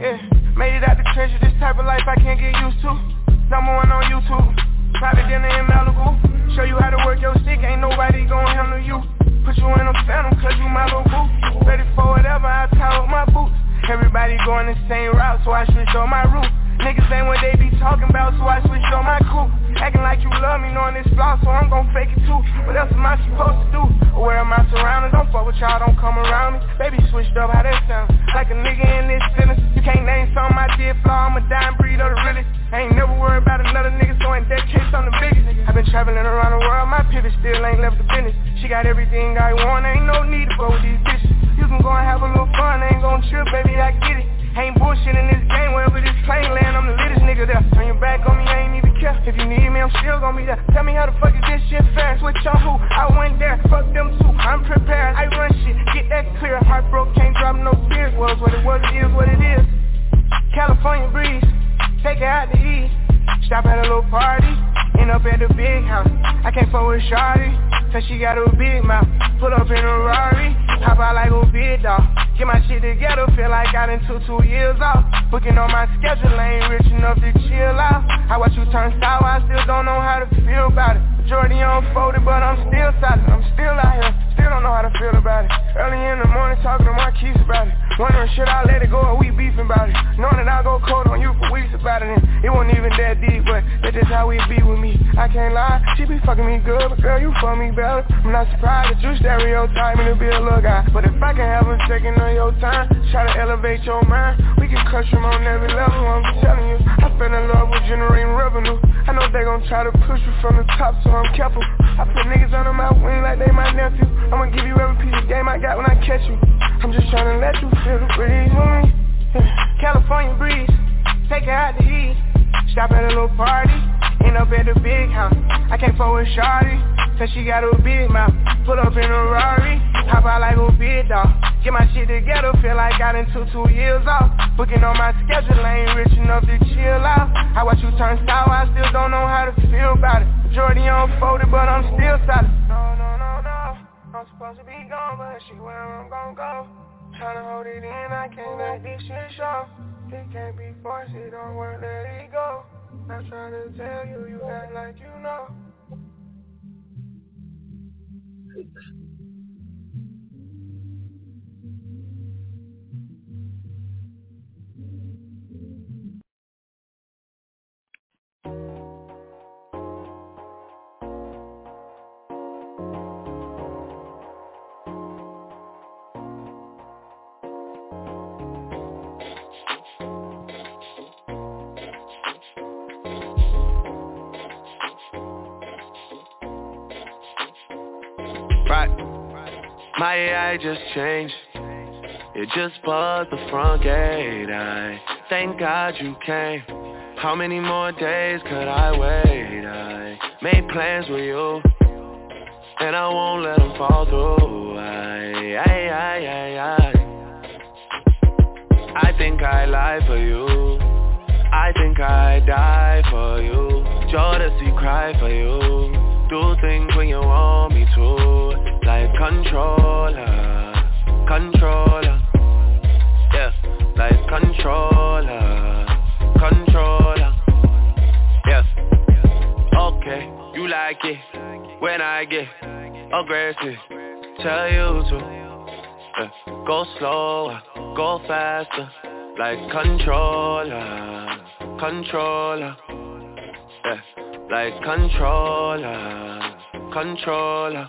Yeah, made it out the trenches, this type of life I can't get used to. Number one on YouTube, private dinner in Malibu. Show you how to work your stick, ain't nobody gon' handle you. Put you in a phantom cause you my little boo. Ready for whatever, I tie up my boots. Everybody going the same route, so I switched on my route. Niggas ain't what they be talking about, so I switched on my crew. Acting like you love me, knowing it's flawed, so I'm gon' fake it too. What else am I supposed to do? Aware of my surroundings, don't fuck with y'all, don't come around me. Baby switched up, how that sound? Like a nigga in this sentence. You can't name something I did flaw, I'm a dying breed of the realest. Ain't never worried about another nigga, so in that case I'm the biggest. Been traveling around the world, my pivot still ain't left the business. She got everything I want, ain't no need to go with these bitches. You can go and have a little fun, ain't gon' trip, baby, I get it. Ain't bullshit in this game, wherever this plane land, I'm the latest nigga there. Turn your back on me, I ain't even care. If you need me, I'm still gon' be there. Tell me how the fuck is this shit fair? Switch on who? I went there, fuck them too. I'm prepared, I run shit, get that clear. Heart broke, can't drop no tears. Was what it was, it is what it is. California breeze, take it out to eat. Stop at a little party, end up at the big house. I can't fuck with Shawty, cause she got a big mouth. Put up in a Rari, hop out like a big dog. Get my shit together, feel like I done took two years off. Booking on my schedule, I ain't rich enough to chill out. I watch you turn sour, I still don't know how to feel about it. Majority unfolded, but I'm still solid. I'm still out here, still don't know how to feel about it. Early in the morning, talking to my keys about it. Wondering should I let it go or we beefing about it. Knowing that I go cold on you for weeks about it, and it wasn't even that deep, but that's just how we be with me. I can't lie, she be fucking me good, but girl, you fuck me better. I'm not surprised that you stereotype me to be a little guy, but if I can have a second of your time, try to elevate your mind, we can crush them on every level. I'm telling you, I fell in love with generating revenue. I know they gon' try to push you from the top, so I'm careful. I put niggas under my wing like they my nephew. I'ma give you every piece of game I got when I catch you. I'm just trying to let you feel the breeze with me. California breeze, take it out to eat. Stop at a little party, end up at the big house. I can't fuck with Shawty, cause she got a big mouth. Put up in a Rari, hop out like a big dog. Get my shit together, feel like I done took two years off. Booking on my schedule, I ain't rich enough to chill out. I watch you turn sour, I still don't know how to feel about it. Majority unfolded, but I'm still solid. No, no, no, no. I'm supposed to be gone, but she where I'm gon' go. Tryna hold it in, I can't let this shit show. It can't be forced, it don't work, let it go. I try to tell you, you act like you know. My AI just changed. It just buzzed the front gate. I thank God you came. How many more days could I wait? I made plans with you And I won't let them fall through. I, I, I, I, I I think I lie for you. I think I die for you. Jodeci cry for you. Do things when you want me to Like controller Controller Yeah Like controller Controller Yeah Okay You like it When I get aggressive Tell you to yeah. Go slower Go faster Like controller controller. Yeah, like controller, controller.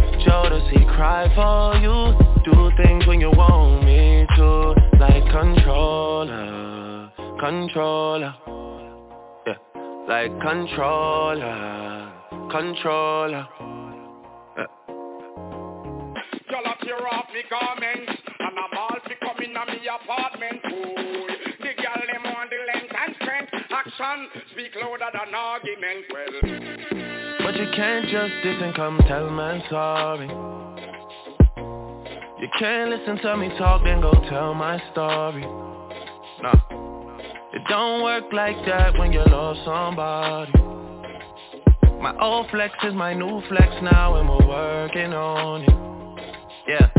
Jodeci cry for you. Do things when you want me to Like controller, controller. Yeah, like controller, controller. Yeah. Y'all up tear off me garments And I'm all come in me apartment Boy, the girl them on the length and strength. Action speak louder than argument. Well But you can't just diss and come tell man sorry You can't listen to me talk then go tell my story. Nah. It don't work like that when you love somebody. My old flex is my new flex now and we're working on it. Yeah.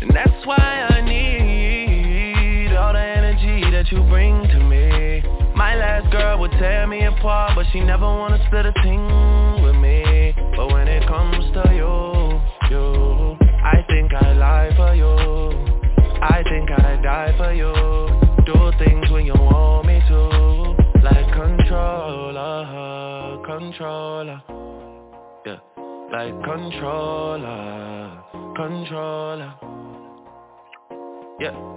And that's why I need all the energy that you bring to me My last girl would tear me apart But she never wanna split a thing with me. But when it comes to you, you I think I lie for you. I think I die for you. Do things when you want me to. Like controller, controller. Yeah, like controller, controller. Yeah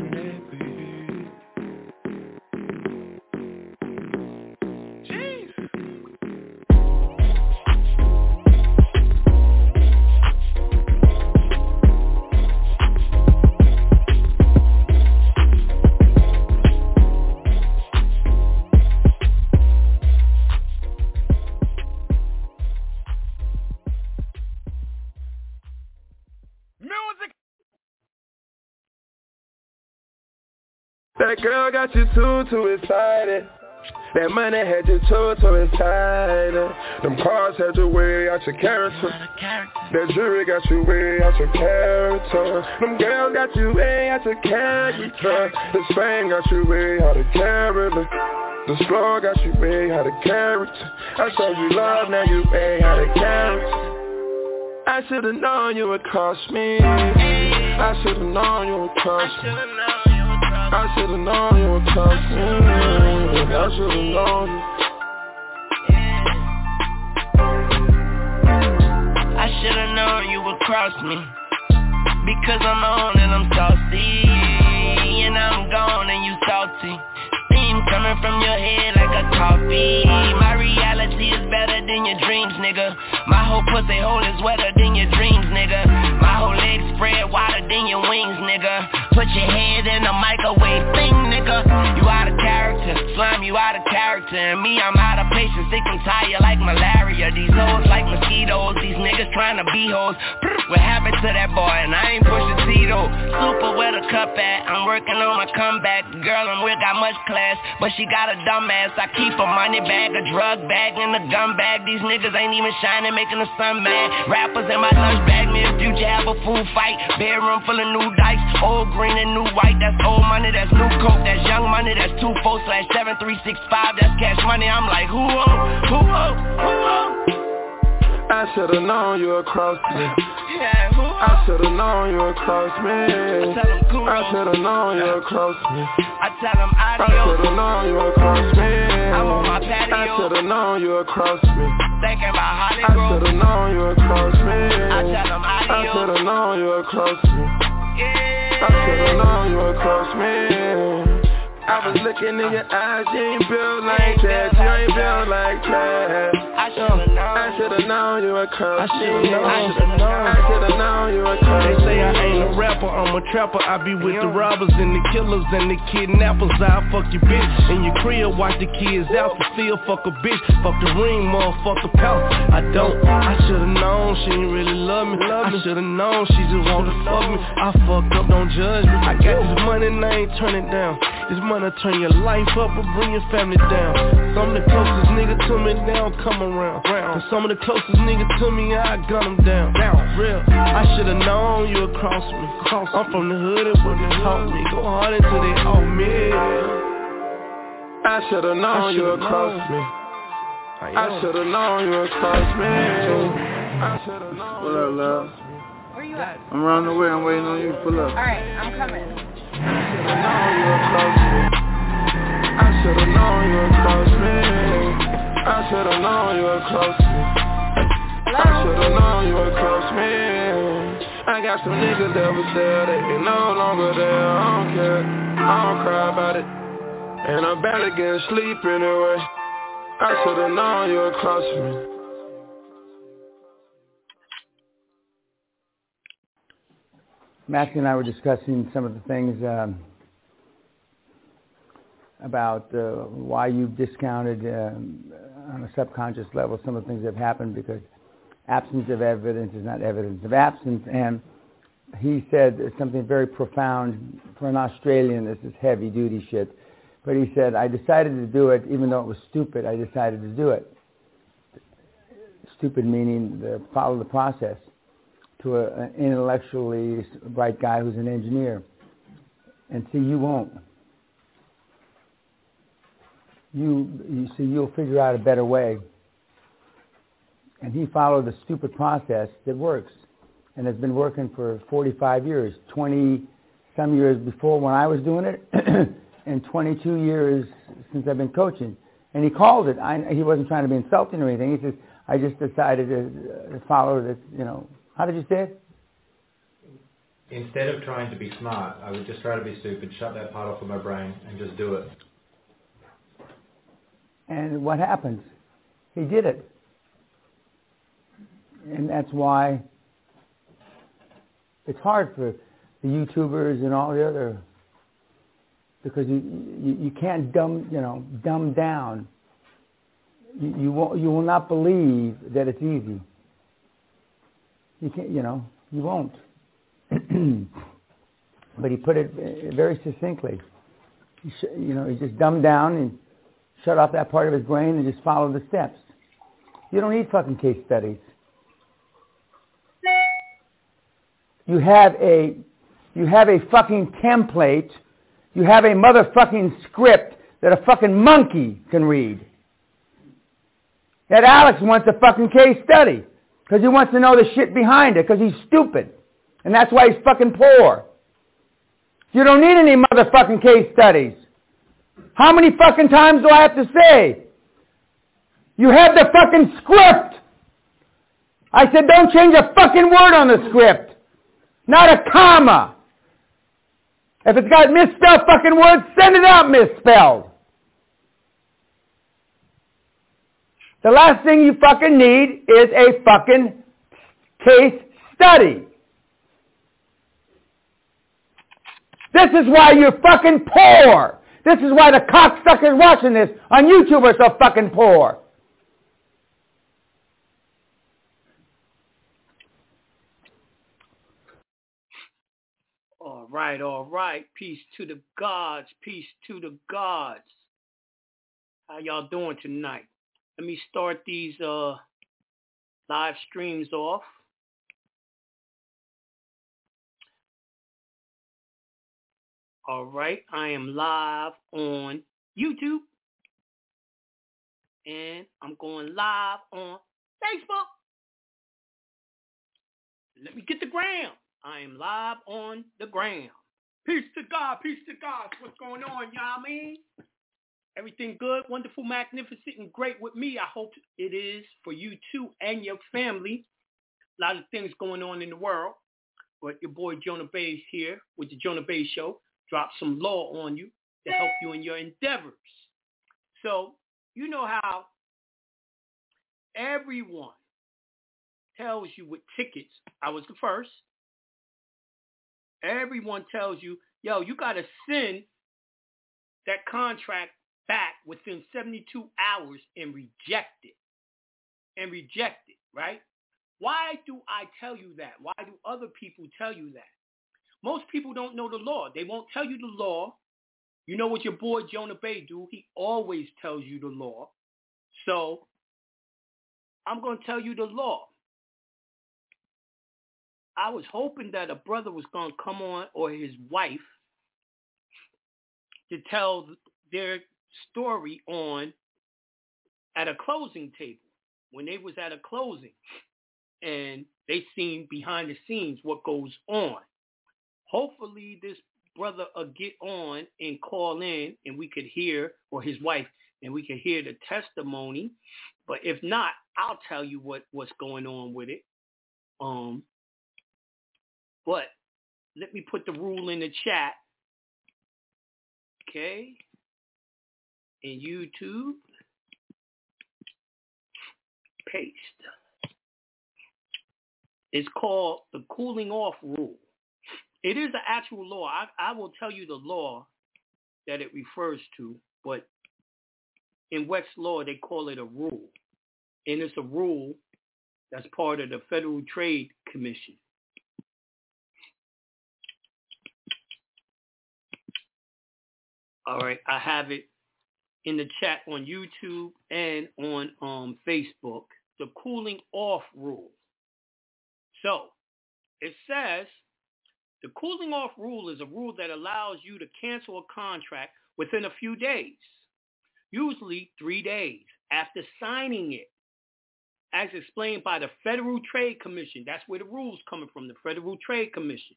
That girl got you too, too excited. That money had you too, too excited. Them cars had you way out your character. That jewelry got you way out your character. Them girls got you way out your character. The Spain got you way out of character. The slow got you way out of character. I showed you love, now you way out of character. I should've known you would cross me. I should've known you would cross me I should've known you would cross me I should've known you. I should've known you would cross me. Because I'm on and I'm saucy. And I'm gone and you salty. Steam coming from your head like a coffee. My reality is better than your dreams, nigga. My whole pussy hole is wetter than your dreams, nigga. My whole legs spread wider than your wings, nigga Put your head in a microwave. Thing, nigga. You out of character, slime you out of character. And me, I'm out of patience, sick and tired like malaria. These hoes like mosquitoes, these niggas trying to be hoes. What happened to that boy? And I ain't pushing Tito. Super where the cup at, I'm working on my comeback. Girl I'm with got much class, but she got a dumb ass. I keep a money bag, a drug bag, and a gun bag. These niggas ain't even shining, making the sun mad. Rappers in my lunch bag, me and Future have a food fight. Bedroom full of new dice, old green and new white That's old money, that's new coke, that's young money That's two four slash seven three six five, that's cash money I'm like, who on, who on, who I should've known you would cross me. Yeah, who I should've known you would cross me. I should've known you would cross me. I tell them I adios should've known you would cross me. I'm on my I should've known you would cross me. Thinking about I should've known you would cross me. I tell them I adios should've known you would cross me. I should've known you would cross me. I was looking in your eyes, you ain't built like that, you ain't built like that. I should've known you would cross I should've known. I should've known I should've known you would cross They say I ain't a rapper, I'm a trapper. I be with the robbers and the killers and the kidnappers. I fuck your bitch in your crib, watch the kids out to still fuck a bitch. Fuck the ring, motherfucker pal. I don't. I should've known she ain't really love me. love I should've known she just wanted to fuck me. I fucked up, don't judge me. I got this money and I ain't turn it down. This money turn your life up or bring your family down. Some of the closest nigga to me, don't come around. And some of the closest nigga to me, I gun them down. Down, real. I should've known you would cross me. I'm from the hood, it wouldn't help me. Go hard until they owe me. I should've known you would cross me. I should've known you would cross me. I should've known What up, love? Where you at? I'm running away. I'm waiting on you to pull up. Alright, I'm coming. known you would cross me. I should've known you would cross me. I should've known you would cross me. I should've known you would cross me. I got some niggas that was there, they ain't no longer there. I don't care, I don't cry about it. And I'm barely getting sleep anyway. I should've known you would cross me. Matthew and I were discussing some of the things um, about uh, why you've discounted um, on a subconscious level some of the things that have happened because absence of evidence is not evidence of absence. And he said something very profound for an Australian. This is heavy duty shit. But he said, I decided to do it even though it was stupid. I decided to do it. Stupid meaning the, follow the process to a, an intellectually bright guy who's an engineer. And see, you won't. You, you see, you'll figure out a better way. And he followed a stupid process that works and has been working for 45 years, 20 some years before when I was doing it, and 22 years since I've been coaching. And he called it. I, he wasn't trying to be insulting or anything. He says, I just decided to uh, follow this, you know, how did you say it? Instead of trying to be smart, I would just try to be stupid, shut that part off of my brain, and just do it. And what happens? He did it. And that's why it's hard for the YouTubers and all the other because you you, you can't dumb you know dumb down. You you won't you will not believe that it's easy. You can't you know you won't. but he put it very succinctly. You know he just dumbed down and shut off that part of his brain and just follow the steps. You don't need fucking case studies. You have a you have a fucking template. You have a motherfucking script that a fucking monkey can read. That Alex wants a fucking case study because he wants to know the shit behind it because he's stupid. And that's why he's fucking poor. You don't need any motherfucking case studies. How many fucking times do I have to say? You have the fucking script. I said don't change a fucking word on the script. Not a comma. If it's got misspelled fucking words, send it out misspelled. The last thing you fucking need is a fucking case study. This is why you're fucking poor. This is why the cocksuckers watching this on YouTube are so fucking poor. All right, all right. Peace to the gods. Peace to the gods. How y'all doing tonight? Let me start these uh live streams off. All right, I am live on YouTube. And I'm going live on Facebook. Let me get the gram. I am live on the gram. Peace to God, peace to God. What's going on, y'all mean? Everything good, wonderful, magnificent, and great with me. I hope it is for you too and your family. A lot of things going on in the world. But your boy Jonah Bey's here with the Jonah Bey's Show. Drop some law on you to help you in your endeavors. So, you know how everyone tells you with tickets, I was the first. Everyone tells you, yo, you got to send that contract back within 72 hours and reject it. And reject it, right? Why do I tell you that? Why do other people tell you that? Most people don't know the law. They won't tell you the law. You know what your boy Jonah Bey do? He always tells you the law. So I'm going to tell you the law. I was hoping that a brother was going to come on or his wife to tell their story on at a closing table when they was at a closing and they seen behind the scenes what goes on. Hopefully this brother will get on and call in and we could hear, or his wife, and we could hear the testimony. But if not, I'll tell you what, what's going on with it. Um, but let me put the rule in the chat. Okay. In YouTube. Paste. It's called the cooling off rule. It is an actual law. I, I will tell you the law that it refers to, but in Westlaw they call it a rule. And it's a rule that's part of the Federal Trade Commission. All right, I have it in the chat on YouTube and on um, Facebook, the cooling off rule. So it says the cooling off rule is a rule that allows you to cancel a contract within a few days, usually three days after signing it, as explained by the Federal Trade Commission. That's where the rule's coming from, the Federal Trade Commission,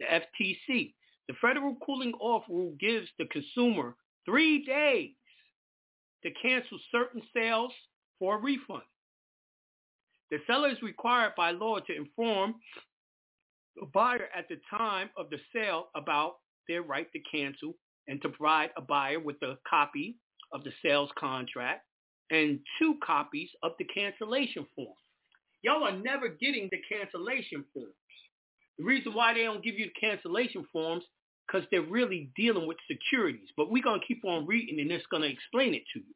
the FTC. The federal cooling off rule gives the consumer three days to cancel certain sales for a refund. The seller is required by law to inform the buyer at the time of the sale about their right to cancel and to provide a buyer with a copy of the sales contract and two copies of the cancellation form. Y'all are never getting the cancellation forms. The reason why they don't give you the cancellation forms because they're really dealing with securities. But we're going to keep on reading and it's going to explain it to you.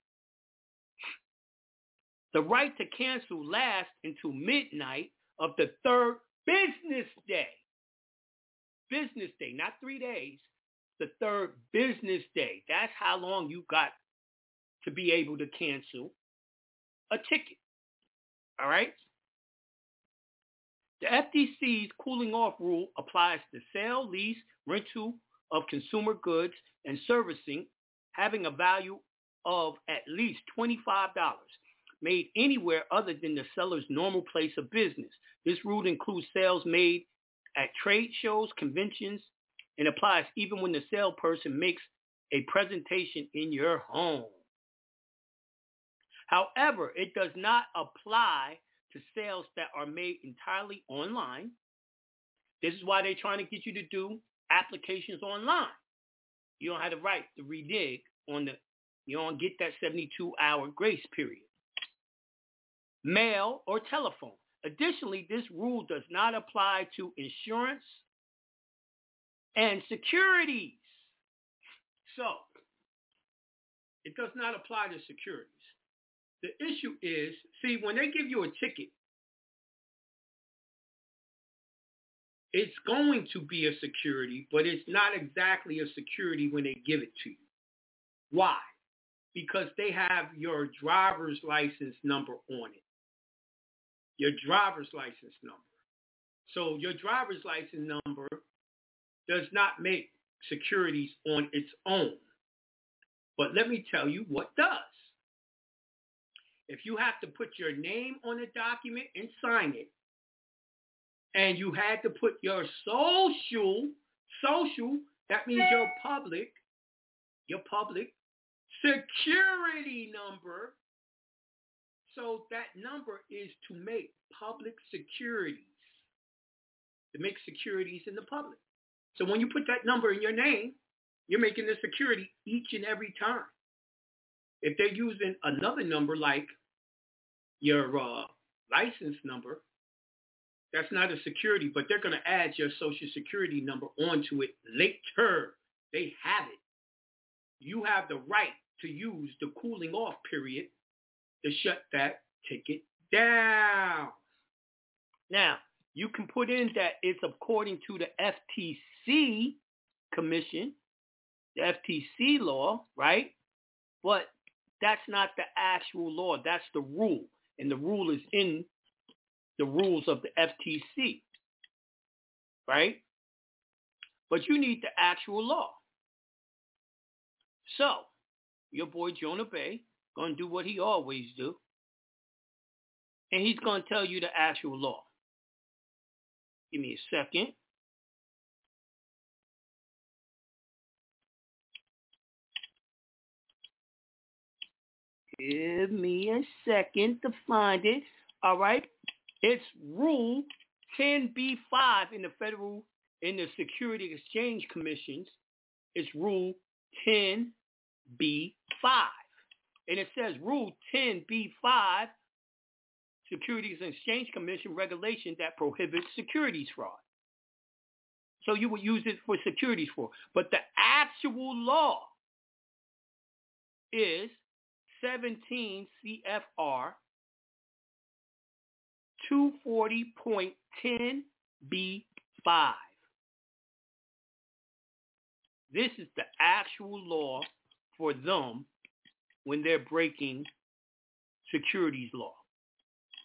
The right to cancel lasts until midnight of the third business day. Business day, not three days. The third business day. That's how long you got to be able to cancel a ticket. All right? The FTC's cooling off rule applies to sale, lease, rental of consumer goods and servicing having a value of at least $25 made anywhere other than the seller's normal place of business. This rule includes sales made at trade shows, conventions, and applies even when the salesperson makes a presentation in your home. However, it does not apply to sales that are made entirely online. This is why they're trying to get you to do applications online. You don't have the right to redig on the, you don't get that 72 hour grace period. Mail or telephone. Additionally, this rule does not apply to insurance and securities. So It does not apply to securities. The issue is, see, when they give you a ticket, it's going to be a security, but it's not exactly a security when they give it to you. Why? Because they have your driver's license number on it. Your driver's license number. So your driver's license number does not make securities on its own. But let me tell you what does. If you have to put your name on a document and sign it, and you had to put your social, social, that means your public, your public security number. So that number is to make public securities, to make securities in the public. So when you put that number in your name, you're making the security each and every time. If they're using another number like your uh, license number, that's not a security, but they're going to add your social security number onto it later. They have it. You have the right to use the cooling off period to shut that ticket down. Now, you can put in that it's according to the FTC commission, the FTC law, right? But that's not the actual law. That's the rule. And the rule is in the rules of the FTC, right? But you need the actual law. So, your boy Jonah Bey going to do what he always do. And he's going to tell you the actual law. Give me a second. Give me a second to find it. All right. It's Rule 10b-5 in the Federal, in the Security Exchange Commissions. It's Rule 10b-5. And it says Rule 10b-5, Securities and Exchange Commission regulation that prohibits securities fraud. So you would use it for securities fraud. But the actual law is 17 CFR 240.10b5. This is the actual law for them when they're breaking securities law.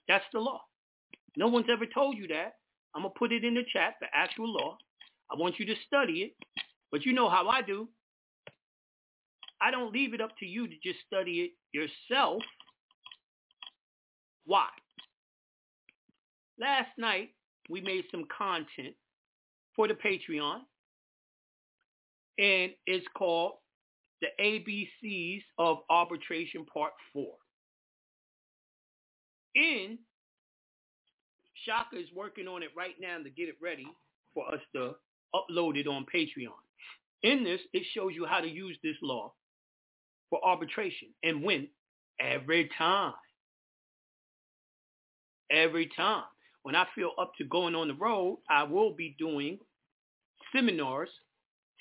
That's the law. No one's ever told you that. I'm going to put it in the chat, the actual law. I want you to study it. But you know how I do. I don't leave it up to you to just study it yourself. Why? Last night, we made some content for the Patreon, and it's called The ABCs of Arbitration Part 4. In Shaka is working on it right now to get it ready for us to upload it on Patreon. In this, it shows you how to use this law for arbitration and win every time. Every time. When I feel up to going on the road, I will be doing seminars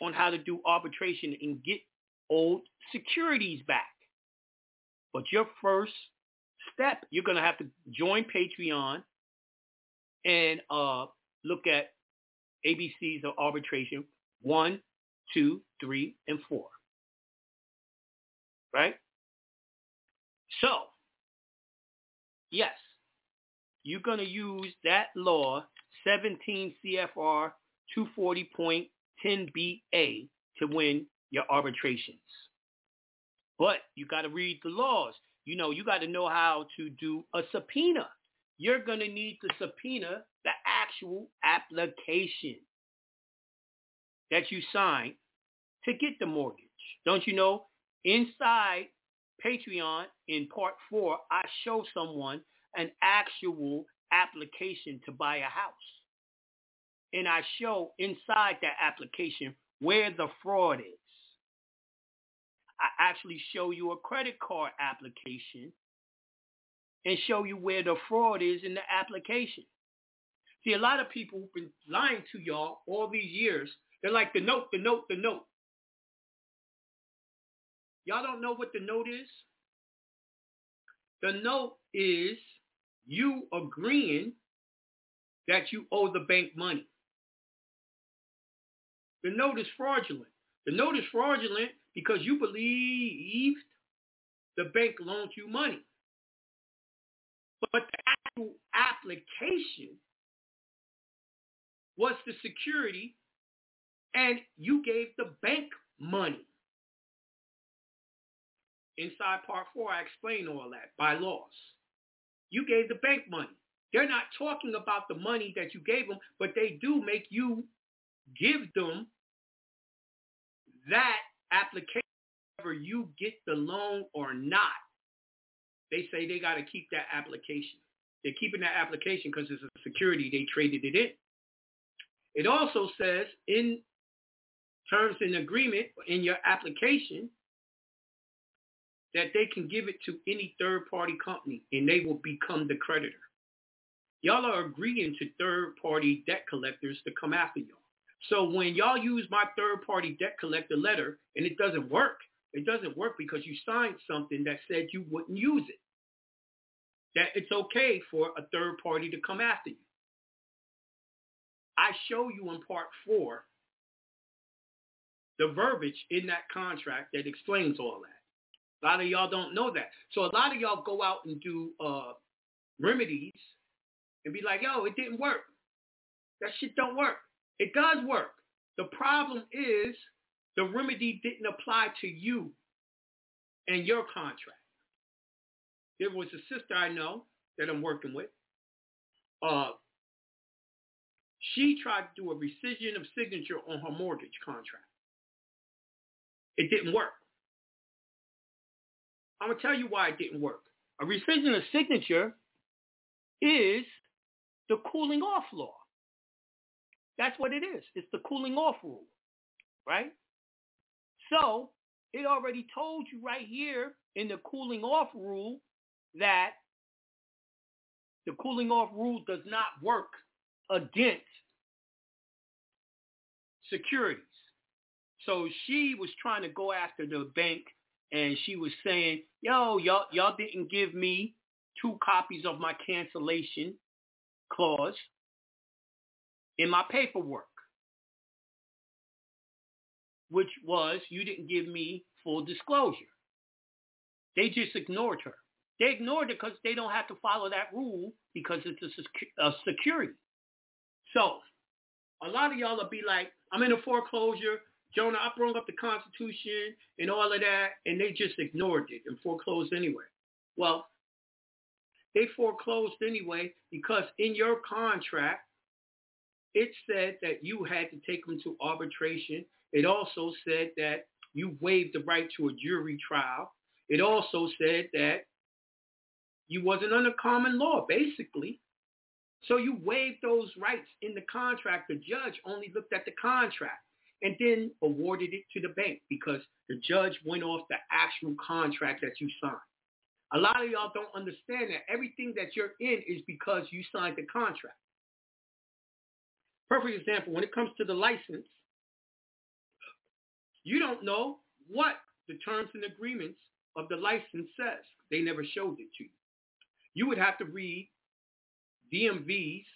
on how to do arbitration and get old securities back. But your first step, you're going to have to join Patreon and uh, look at ABCs of arbitration one, two, three, and four. Right? So, yes, you're going to use that law, 17 CFR 240.10BA, to win your arbitrations. But you got to read the laws. You know, you got to know how to do a subpoena. You're going to need to subpoena the actual application that you signed to get the mortgage. Don't you know? Inside Patreon in part four, I show someone an actual application to buy a house. And I show inside that application where the fraud is. I actually show you a credit card application and show you where the fraud is in the application. See, a lot of people have been lying to y'all all these years. They're like the note, the note, the note. Y'all don't know what the note is? The note is you agreeing that you owe the bank money. The note is fraudulent. The note is fraudulent because you believed the bank loaned you money. But the actual application was the security and you gave the bank money. Inside part four, I explain all that by laws. You gave the bank money. They're not talking about the money that you gave them, but they do make you give them that application, whether you get the loan or not. They say they got to keep that application. They're keeping that application because it's a security they traded it in. It also says in terms and agreement in your application that they can give it to any third party company and they will become the creditor. Y'all are agreeing to third party debt collectors to come after y'all. So when y'all use my third party debt collector letter and it doesn't work, it doesn't work because you signed something that said you wouldn't use it. That it's okay for a third party to come after you. I show you in part four the verbiage in that contract that explains all that. A lot of y'all don't know that. So a lot of y'all go out and do uh, remedies and be like, yo, it didn't work. That shit don't work. It does work. The problem is the remedy didn't apply to you and your contract. There was a sister I know that I'm working with. Uh, she tried to do a rescission of signature on her mortgage contract. It didn't work. I'm going to tell you why it didn't work. A rescission of signature is the cooling off law. That's what it is. It's the cooling off rule, right? So it already told you right here in the cooling off rule that the cooling off rule does not work against securities. So she was trying to go after the bank and she was saying, yo, y'all, y'all didn't give me two copies of my cancellation clause in my paperwork, which was you didn't give me full disclosure. They just ignored her. They ignored it because they don't have to follow that rule because it's a, a security. So a lot of y'all will be like, I'm in a foreclosure. Jonah, I brought up the Constitution and all of that, and they just ignored it and foreclosed anyway. Well, they foreclosed anyway because in your contract, it said that you had to take them to arbitration. It also said that you waived the right to a jury trial. It also said that you wasn't under common law, basically. So you waived those rights in the contract. The judge only looked at the contract and then awarded it to the bank because the judge went off the actual contract that you signed. A lot of y'all don't understand that everything that you're in is because you signed the contract. Perfect example, when it comes to the license, you don't know what the terms and agreements of the license says. They never showed it to you. You would have to read DMV's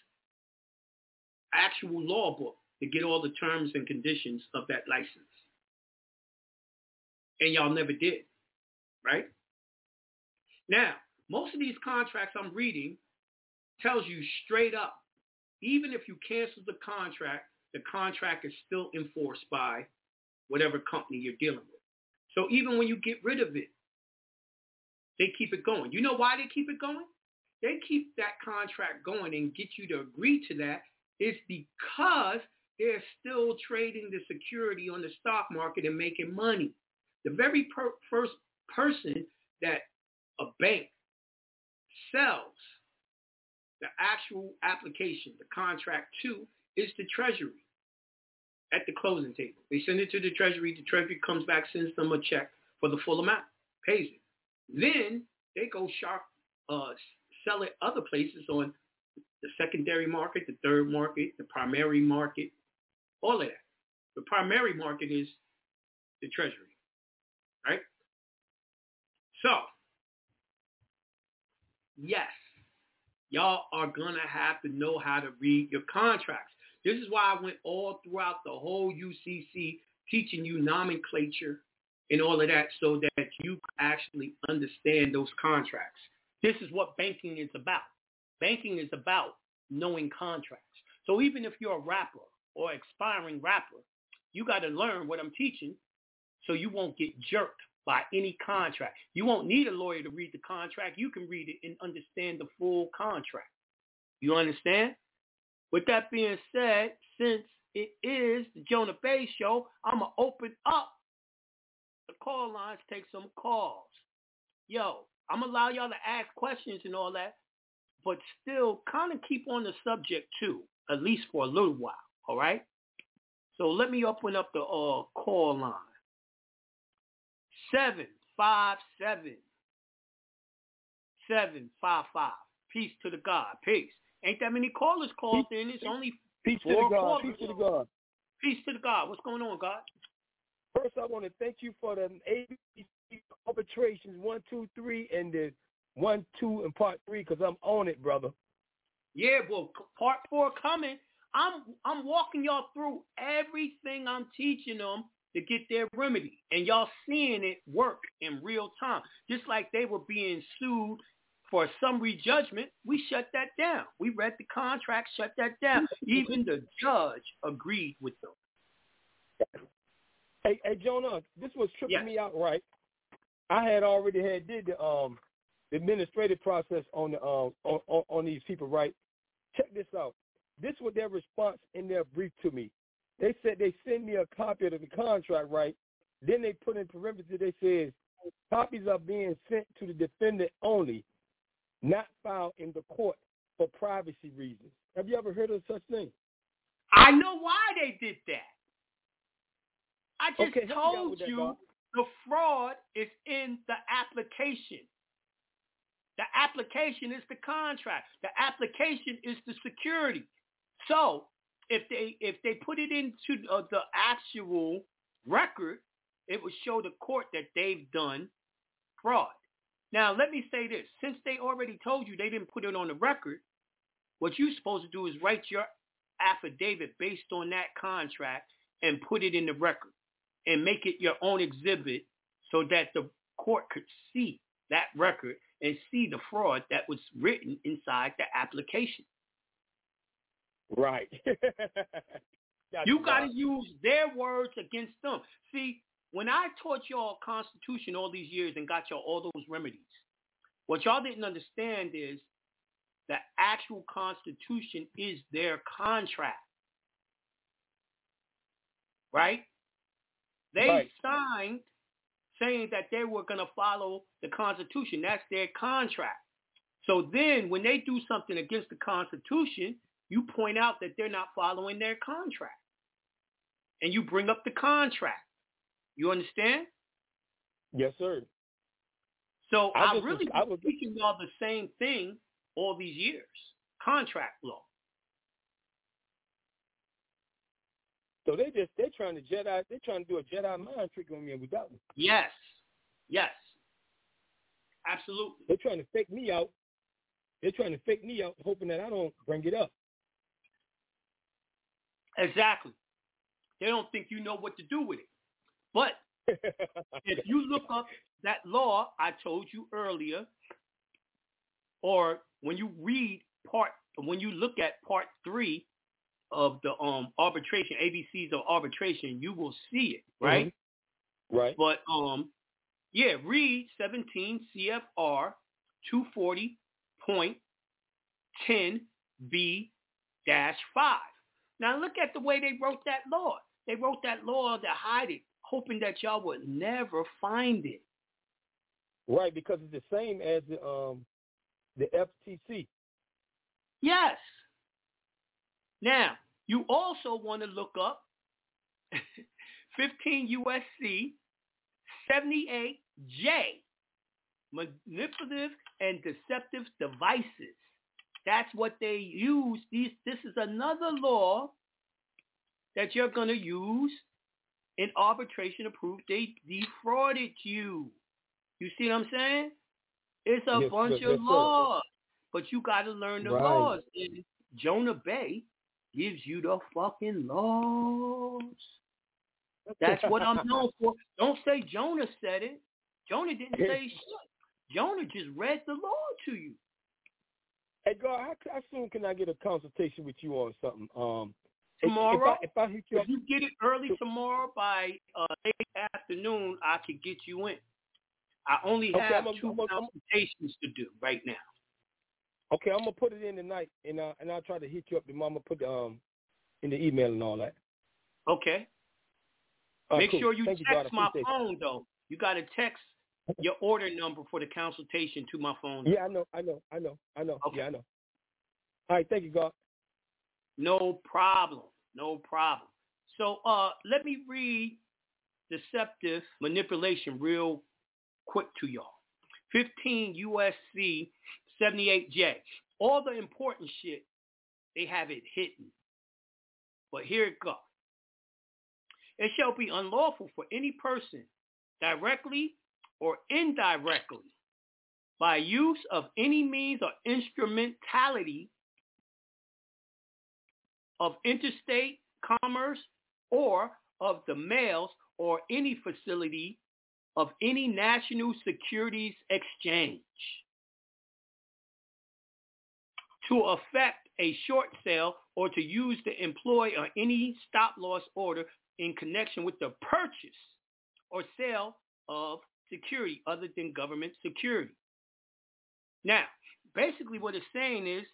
actual law book to get all the terms and conditions of that license. And y'all never did, right? Now, most of these contracts I'm reading tells you straight up, even if you cancel the contract, the contract is still enforced by whatever company you're dealing with. So even when you get rid of it, they keep it going. You know why they keep it going? They keep that contract going and get you to agree to that is because they're still trading the security on the stock market and making money. The very per- first person that a bank sells the actual application, the contract to, is the Treasury at the closing table. They send it to the Treasury. The Treasury comes back, sends them a check for the full amount, pays it. Then they go shop, uh, sell it other places on the secondary market, the third market, the primary market, all of that. The primary market is the Treasury, right? So, yes, y'all are going to have to know how to read your contracts. This is why I went all throughout the whole UCC teaching you nomenclature and all of that so that you actually understand those contracts. This is what banking is about. Banking is about knowing contracts. So even if you're a rapper or expiring rapper, you got to learn what I'm teaching so you won't get jerked by any contract. You won't need a lawyer to read the contract. You can read it and understand the full contract. You understand? With that being said, since it is the Jonah Bey show, I'm going to open up the call lines, take some calls. Yo, I'm going to allow y'all to ask questions and all that, but still kind of keep on the subject too, at least for a little while, all right? So let me open up the uh, call line. Seven five seven seven five five. Peace to the God. Peace. Ain't that many callers called peace, in. It's only peace to the God. Peace to the God. Peace to the God. What's going on, God? First, I want to thank you for the ABC arbitrations one, two, three, and the one, two, and part three because I'm on it, brother. Yeah, well, part four coming. I'm I'm walking y'all through everything I'm teaching them to get their remedy, and y'all seeing it work in real time. Just like they were being sued for summary judgment, we shut that down. We read the contract, shut that down. Even the judge agreed with them. Hey, hey, Jonah, this was tripping yes. me out, right? I had already had did the um the administrative process on the um on, on, on these people, right? Check this out. This was their response in their brief to me. They said they send me a copy of the contract, right? Then they put in parentheses, they says copies are being sent to the defendant only, not filed in the court for privacy reasons. Have you ever heard of such thing? I know why they did that. I just okay, told that, you the fraud is in the application. The application is the contract. The application is the security. So if they if they put it into uh, the actual record, it would show the court that they've done fraud. Now, let me say this. Since they already told you they didn't put it on the record, what you're supposed to do is write your affidavit based on that contract and put it in the record and make it your own exhibit so that the court could see that record and see the fraud that was written inside the application. Right. you got to use their words against them. See, when I taught y'all Constitution all these years and got y'all all those remedies, what y'all didn't understand is the actual Constitution is their contract. Right? They right. signed saying that they were going to follow the Constitution. That's their contract. So then when they do something against the Constitution, you point out that they're not following their contract. And you bring up the contract. You understand? Yes, sir. So I, I really I was teaching y'all the same thing all these years. Contract law. So they just they're trying to Jedi they're trying to do a Jedi mind trick on me and we got. Yes. Yes. Absolutely. They're trying to fake me out. They're trying to fake me out, hoping that I don't bring it up. Exactly. They don't think you know what to do with it. But if you look up that law I told you earlier, or when you read part, when you look at part three of the um arbitration, ABCs of arbitration, you will see it, right? Mm-hmm. Right. But um, yeah, read 17 CFR 240.10b dash five. Now look at the way they wrote that law. They wrote that law to hide it, hoping that y'all would never find it. Right, because it's the same as the um the FTC. Yes. Now, you also want to look up 15 USC 78J, manipulative and deceptive devices. That's what they use. These, this is another law that you're going to use in arbitration to prove they defrauded you. You see what I'm saying? It's a Yes, bunch yes, of yes, laws, but you got to learn the Right. laws. And Jonah Bey gives you the fucking laws. That's what I'm known for. Don't say Jonah said it. Jonah didn't say shit. Jonah just read the law to you. Hey, God, how, how soon can I get a consultation with you on something? Um, Tomorrow, If I, if I hit you if you get it early tomorrow by uh, late afternoon, I could get you in. I only Okay, have I'm a- 2 I'm a- I'm- consultations to do right now. okay, I'm gonna put it in tonight, and uh, and I'll try to hit you up tomorrow. I'm gonna put the, um in the email and all that. Okay. All right, Make cool. sure you Thank text I my phone though. You got to text your order number for the consultation to my phone. Yeah, I know, I know, I know, I know. Yeah, I know. All right, thank you, God. No problem. No problem. So uh, let me read deceptive manipulation real quick to y'all. 15 USC 78J. All the important shit, they have it hidden. But here it goes. It shall be unlawful for any person directly or indirectly by use of any means or instrumentality of interstate commerce or of the mails or any facility of any national securities exchange to effect a short sale or to use the employ or any stop loss order in connection with the purchase or sale of security other than government security. Now, basically what it's saying is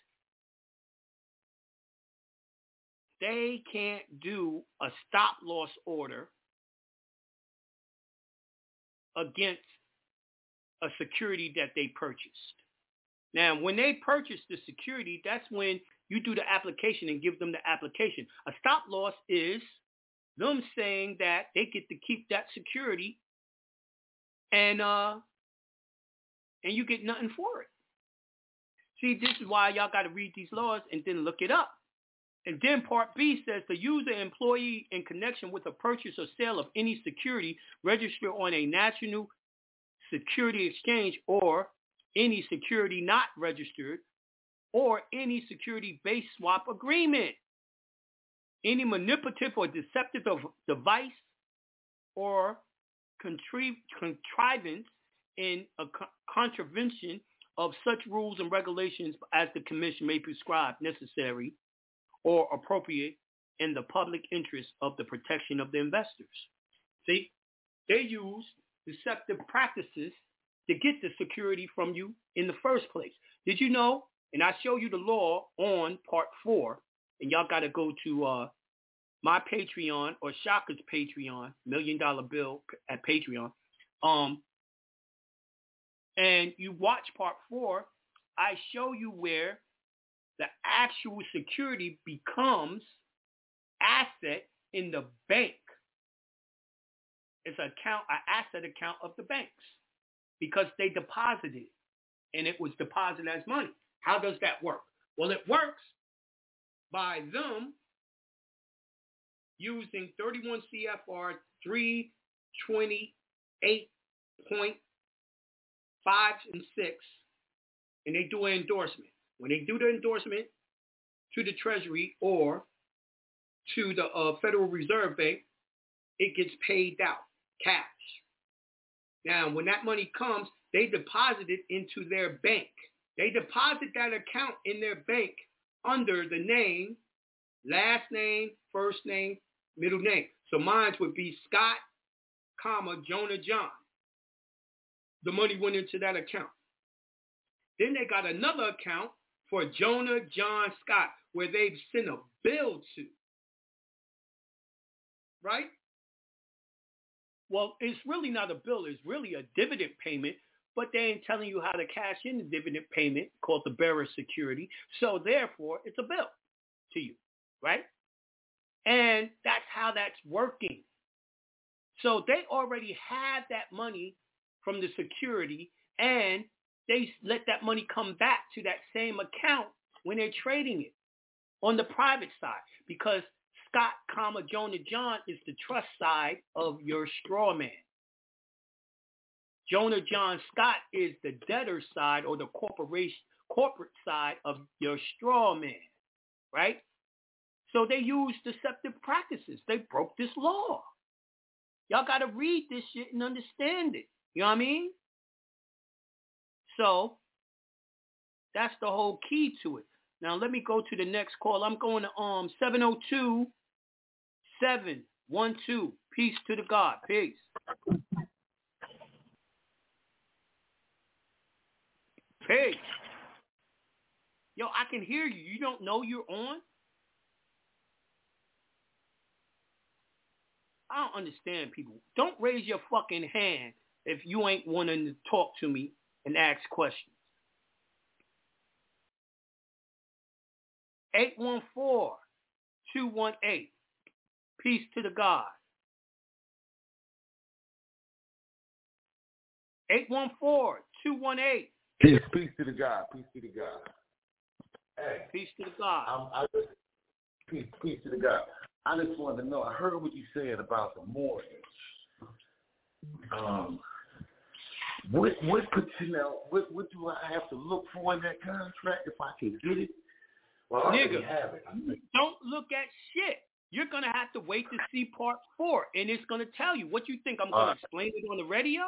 they can't do a stop loss order against a security that they purchased. Now, when they purchase the security, that's when you do the application and give them the application. A stop loss is them saying that they get to keep that security and uh and you get nothing for it. See, this is why y'all got to read these laws and then look it up. And then part B says the user employee in connection with a purchase or sale of any security registered on a national security exchange or any security not registered or any security-based swap agreement. Any manipulative or deceptive device or contrivance in a co- contravention of such rules and regulations as the commission may prescribe necessary or appropriate in the public interest of the protection of the investors. See, they use deceptive practices to get the security from you in the first place. Did you know? And I show you the law on part four, and y'all got to go to uh, my Patreon or Shaka's Patreon, Million Dollar Bill at Patreon. Um, and you watch part four, I show you where the actual security becomes asset in the bank. It's an account, an asset account of the banks because they deposited and it was deposited as money. How does that work? Well, it works by them using 31 CFR 328.5 and 6, and they do an endorsement. When they do the endorsement to the Treasury or to the uh, Federal Reserve Bank, it gets paid out, cash. Now, when that money comes, they deposit it into their bank. They deposit that account in their bank under the name, last name, first name, middle name. So mine would be Scott, comma, Jonah John. The money went into that account. Then they got another account for Jonah John Scott where they've sent a bill to. Right? Well, it's really not a bill. It's really a dividend payment, but they ain't telling you how to cash in the dividend payment called the bearer security. So therefore, it's a bill to you, right? And that's how that's working. So they already have that money from the security and they let that money come back to that same account when they're trading it on the private side because Scott, comma, Jonah John is the trust side of your straw man. Jonah John Scott is the debtor side or the corporation corporate side of your straw man, right? So they use deceptive practices. They broke this law. Y'all got to read this shit and understand it. You know what I mean? So that's the whole key to it. Now let me go to the next call. I'm going to um 702 712. Peace to the God. Peace. Peace. Yo, I can hear you. You don't know you're on? I don't understand people. Don't raise your fucking hand if you ain't wanting to talk to me and ask questions. 814-218. Peace to the God. 814-218. Peace, peace to the God. Peace to the God. Hey, peace to the God. I'm, I peace, peace to the God. I just wanted to know. I heard what you said about the mortgage. Um, what what could you know? What what do I have to look for in that contract if I can get it? Well, I Nigga, have it. don't look at shit. You're gonna have to wait to see part four, and it's gonna tell you what you think. I'm gonna Uh, explain it on the radio,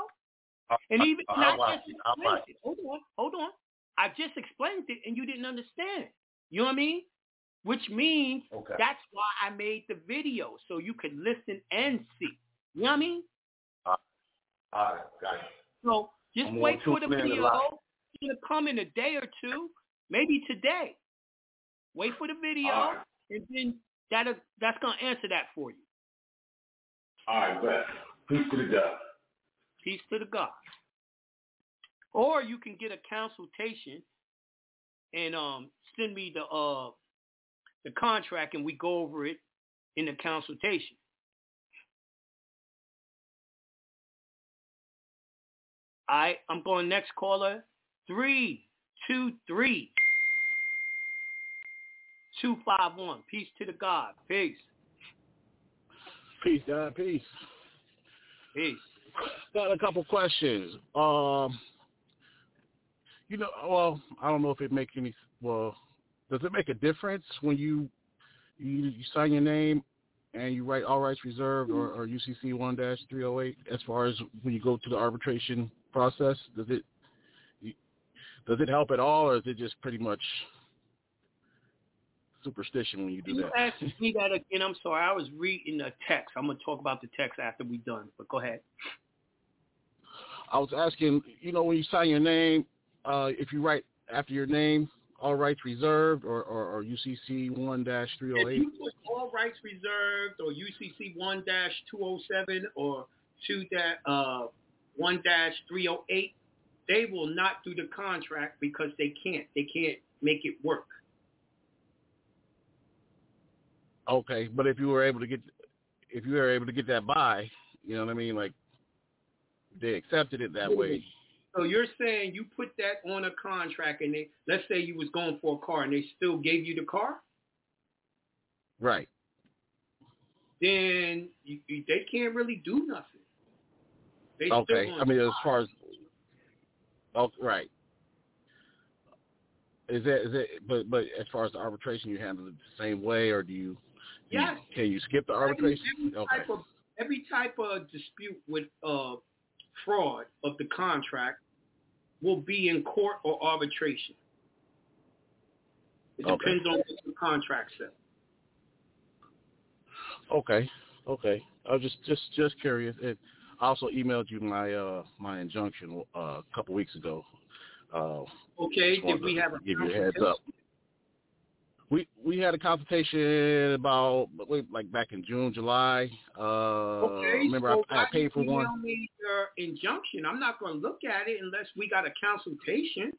Uh, and even uh, and I'll I watch just it. I'll explained watch it. Hold on, hold on. I just explained it, and you didn't understand. You know what I mean? Which means Okay. that's why I made the video so you could listen and see. You know what I mean? All right, got it. So just I'm wait for the tune in a video. It's gonna come in a day or two, maybe today. Wait for the video, right. and then that that's gonna answer that for you. All right, bet. Peace to the God. Peace to the God. Or you can get a consultation and um send me the uh the contract and we go over it in the consultation. All right, I'm going next caller. Three, two, three, two, five, one. Peace to the God. Peace. Peace, God. Peace. Peace. Got a couple questions. Um, you know, well, I don't know if it makes any. Well, does it make a difference when you you, you sign your name and you write all rights reserved or, or UCC one dash three hundred eight as far as when you go to the arbitration process? Does it does it help at all, or is it just pretty much superstition when you do you that? ask me that again? I'm sorry. I was reading a text. I'm going to talk about the text after we're done, but go ahead. I was asking, you know, when you sign your name, uh, if you write after your name, all rights reserved, or, or, or UCC one dash three If hundred eight. you put all rights reserved or UCC one dash two oh seven or two dash uh one dash three oh eight, they will not do the contract because they can't. They can't make it work. Okay, but if you were able to get, if you were able to get that by, you know what I mean, like they accepted it that way. So you're saying you put that on a contract and they let's say you was going for a car and they still gave you the car, Right. then you, you, they can't really do nothing. They Okay. I mean, as far as, oh, right. Is that is it? But but as far as the arbitration, you handle it the same way, or do you? do you- Can you skip the arbitration? Every, every type of every type of dispute with uh, fraud of the contract will be in court or arbitration. It Okay. depends on what the contract says. Okay. Okay. I was just just just curious. It, I also emailed you my uh my injunction uh, a couple weeks ago. Uh, Okay, did we have a give you a heads up? We we had a consultation about like back in June, July. Uh, Okay, remember so I, I paid for one. me your injunction? I'm not going to look at it unless we got a consultation.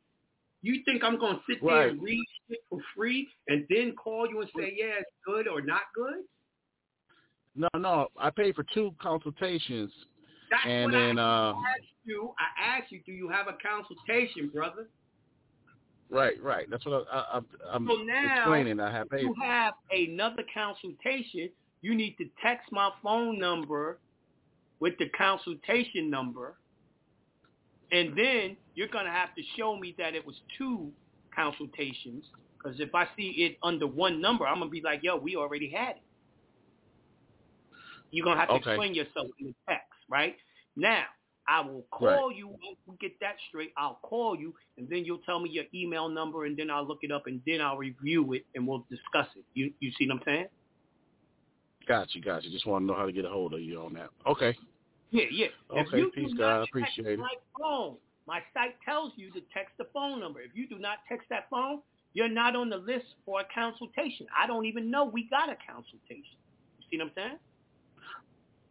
You think I'm going to sit there and read shit for free and then call you and say, yeah, it's good or not good? No, no, I paid for two consultations, That's and what then I uh, asked you. I asked you, do you have a consultation, brother? Right, right. That's what I, I, I'm So now explaining. I have paid. you have another consultation. You need to text my phone number with the consultation number And then you're going to have to show me that it was two consultations because if I see it under one number, I'm going to be like, yo, we already had it. You're going to have to Okay. explain yourself in the text, right? Now, I will call you once we get that straight. I'll call you, and then you'll tell me your email number, and then I'll look it up, and then I'll review it, and we'll discuss it. You you see what I'm saying? Got you, got you. Just want to know how to get a hold of you on that. Okay. Yeah, yeah. if Okay, you peace, God. I appreciate it. my phone, my site tells you to text the phone number. If you do not text that phone, you're not on the list for a consultation. I don't even know we got a consultation. You see what I'm saying?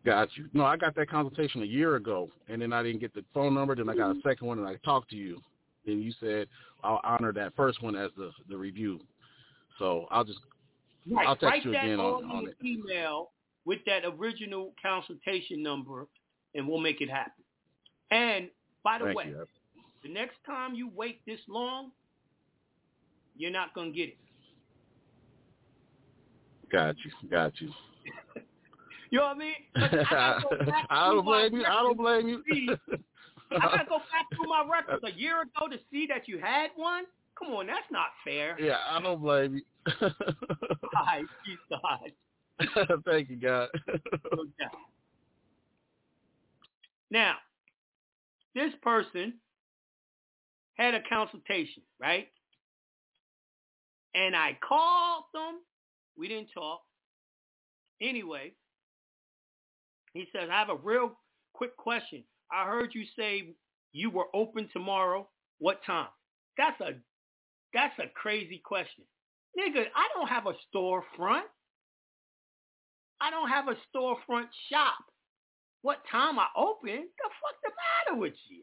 Got you. No, I got that consultation a year ago, and then I didn't get the phone number. Then I got a mm-hmm. second one, and I talked to you. Then you said I'll honor that first one as the the review. So I'll just Right. I'll text Write you again on, on it. email with that original consultation number, and we'll make it happen. And by the Thank way, you. the next time you wait this long, you're not gonna get it. Got you. Got you. You know what I mean? I, I don't blame you. I don't blame you. records to see- I gotta go back through my records a year ago to see that you had one. Come on, that's not fair. Yeah, I don't blame you. Hi, peace God. Thank you, God. Doubt. Now, this person had a consultation, right? And I called them. We didn't talk. Anyway, he says, I have a real quick question. I heard you say you were open tomorrow. What time? That's a that's a crazy question. Nigga, I don't have a storefront. I don't have a storefront shop. What time I open? The fuck the matter with you?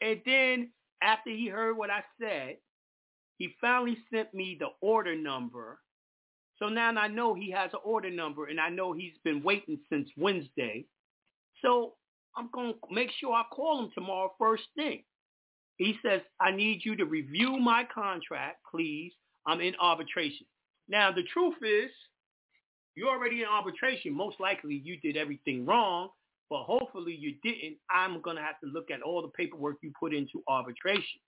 And then after he heard what I said, he finally sent me the order number. So now I know he has an order number and I know he's been waiting since Wednesday. So I'm going to make sure I call him tomorrow first thing. He says, I need you to review my contract, please. I'm in arbitration. Now, the truth is, you're already in arbitration. Most likely you did everything wrong, but hopefully you didn't. I'm going to have to look at all the paperwork you put into arbitration.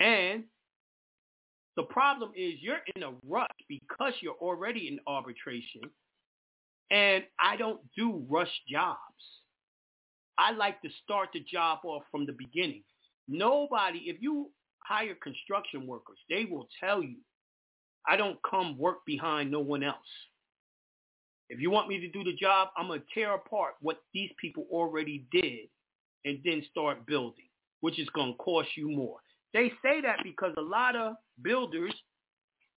And the problem is you're in a rush because you're already in arbitration. And I don't do rush jobs. I like to start the job off from the beginning. Nobody, if you hire construction workers, they will tell you, I don't come work behind no one else. If you want me to do the job, I'm going to tear apart what these people already did and then start building, which is going to cost you more. They say that because a lot of builders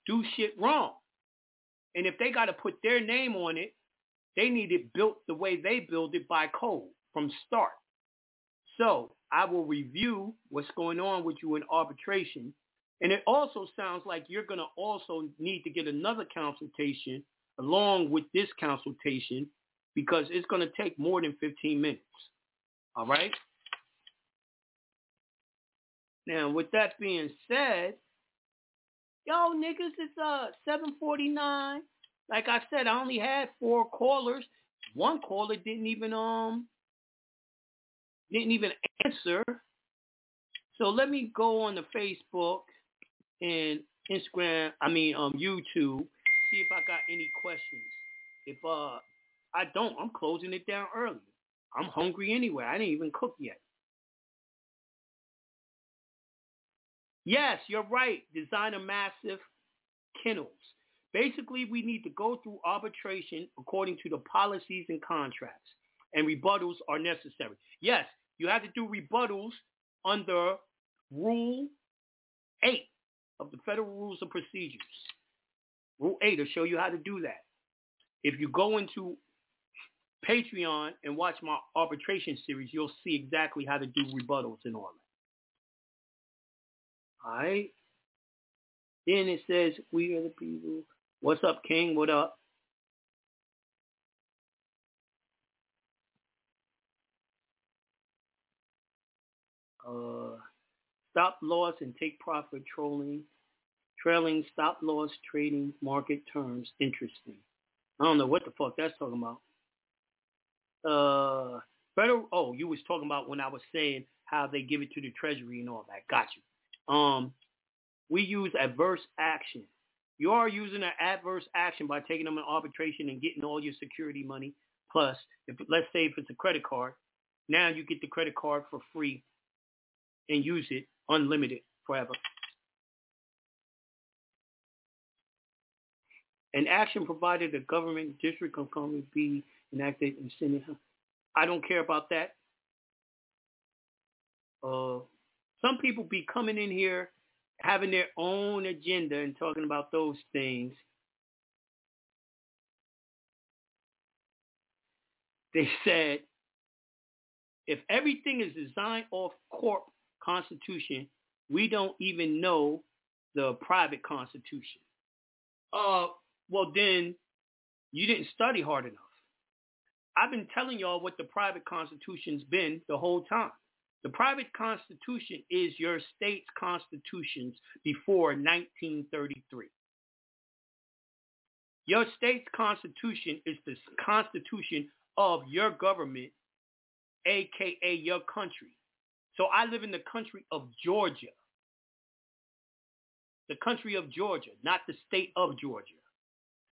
do shit wrong. And if they got to put their name on it, they need it built the way they build it by code from start. So I will review what's going on with you in arbitration. And it also sounds like you're going to also need to get another consultation along with this consultation because it's going to take more than 15 minutes. All right? Now, with that being said, yo, niggas, it's uh 749. Like I said, I only had four callers. One caller didn't even um didn't even answer. So let me go on the Facebook and Instagram, I mean um YouTube, see if I got any questions. If uh I don't, I'm closing it down early. I'm hungry anyway. I didn't even cook yet. Yes, you're right. Design a massive kennels. Basically, we need to go through arbitration according to the policies and contracts, and rebuttals are necessary. Yes, you have to do rebuttals under Rule 8 of the Federal Rules of Procedures. Rule 8 will show you how to do that. If you go into Patreon and watch my arbitration series, you'll see exactly how to do rebuttals and all that. All right. Then it says, we are the people. What's up, King? What up? Uh, stop loss and take profit trolling. Trailing stop loss trading market terms. Interesting. I don't know what the fuck that's talking about. Uh, federal. Oh, you was talking about when I was saying how they give it to the treasury and all that. Got you. Um, we use adverse action. You are using an adverse action by taking them in arbitration and getting all your security money. Plus, if let's say if it's a credit card, now you get the credit card for free and use it unlimited forever. An action provided the government district of Columbia be enacted in Senate. I don't care about that. Uh, some people be coming in here having their own agenda and talking about those things. They said if everything is designed off corp constitution, we don't even know the private constitution. Uh, well then you didn't study hard enough. I've been telling y'all what the private constitution's been the whole time. The private constitution is your state's constitutions before 1933. Your state's constitution is the constitution of your government, aka your country. So I live in the country of Georgia. The country of Georgia, not the state of Georgia.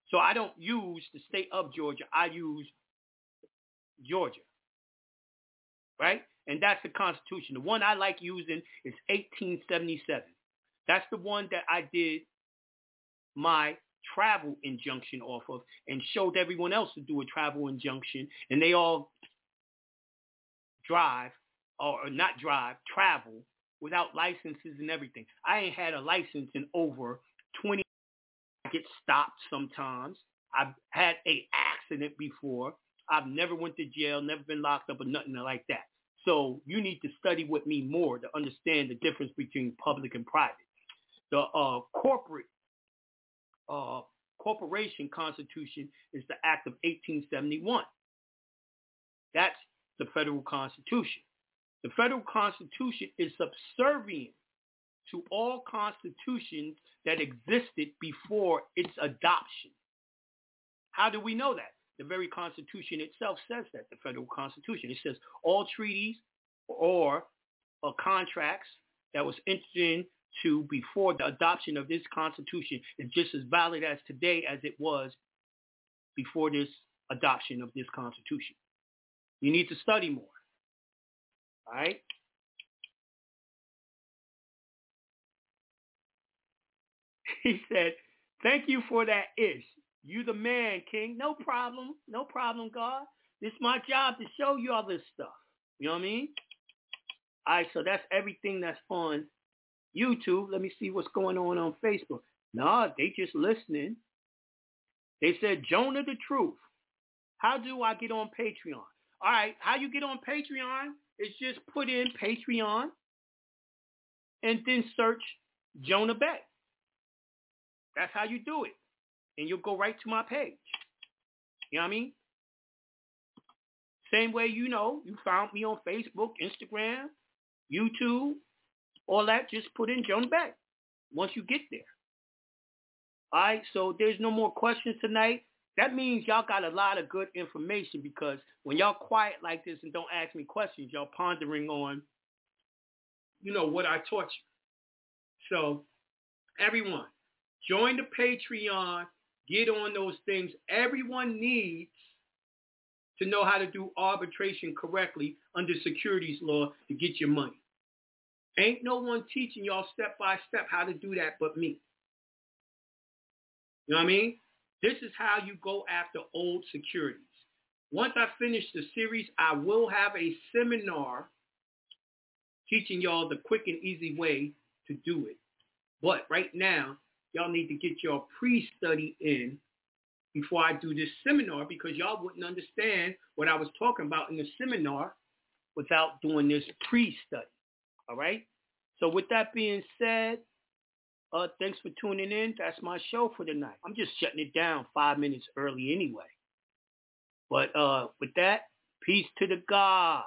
So I don't use the state of Georgia. I use Georgia. Right? And that's the Constitution. The one I like using is 1877. That's the one that I did my travel injunction off of and showed everyone else to do a travel injunction. And they all drive, or not drive, travel without licenses and everything. I ain't had a license in over 20 I get stopped sometimes. I've had a accident before. I've never went to jail, never been locked up or nothing like that. So you need to study with me more to understand the difference between public and private. The uh, corporate uh, corporation constitution is the Act of 1871. That's the federal constitution. The federal constitution is subservient to all constitutions that existed before its adoption. How do we know that? The very Constitution itself says that, the federal Constitution. It says all treaties or, or contracts that was entered into before the adoption of this Constitution is just as valid as today as it was before this adoption of this Constitution. You need to study more. All right? He said, thank you for that ish. You the man, King. No problem. No problem, God. It's my job to show you all this stuff. You know what I mean? All right, so that's everything that's on YouTube. Let me see what's going on on Facebook. Nah, they just listening. They said, Jonah the truth. How do I get on Patreon? All right, how you get on Patreon is just put in Patreon and then search Jonah Bey. That's how you do it and you'll go right to my page. You know what I mean? Same way you know, you found me on Facebook, Instagram, YouTube, all that, just put in Jonah Bey once you get there. All right, so there's no more questions tonight. That means y'all got a lot of good information because when y'all quiet like this and don't ask me questions, y'all pondering on, you know, what I taught you. So everyone, join the Patreon Get on those things. Everyone needs to know how to do arbitration correctly under securities law to get your money. Ain't no one teaching y'all step by step how to do that but me. You know what I mean? This is how you go after old securities. Once I finish the series, I will have a seminar teaching y'all the quick and easy way to do it. But right now, y'all need to get your pre-study in before I do this seminar because y'all wouldn't understand what I was talking about in the seminar without doing this pre-study. All right? So with that being said, uh, thanks for tuning in. That's my show for tonight. I'm just shutting it down five minutes early anyway. But uh, with that, peace to the God.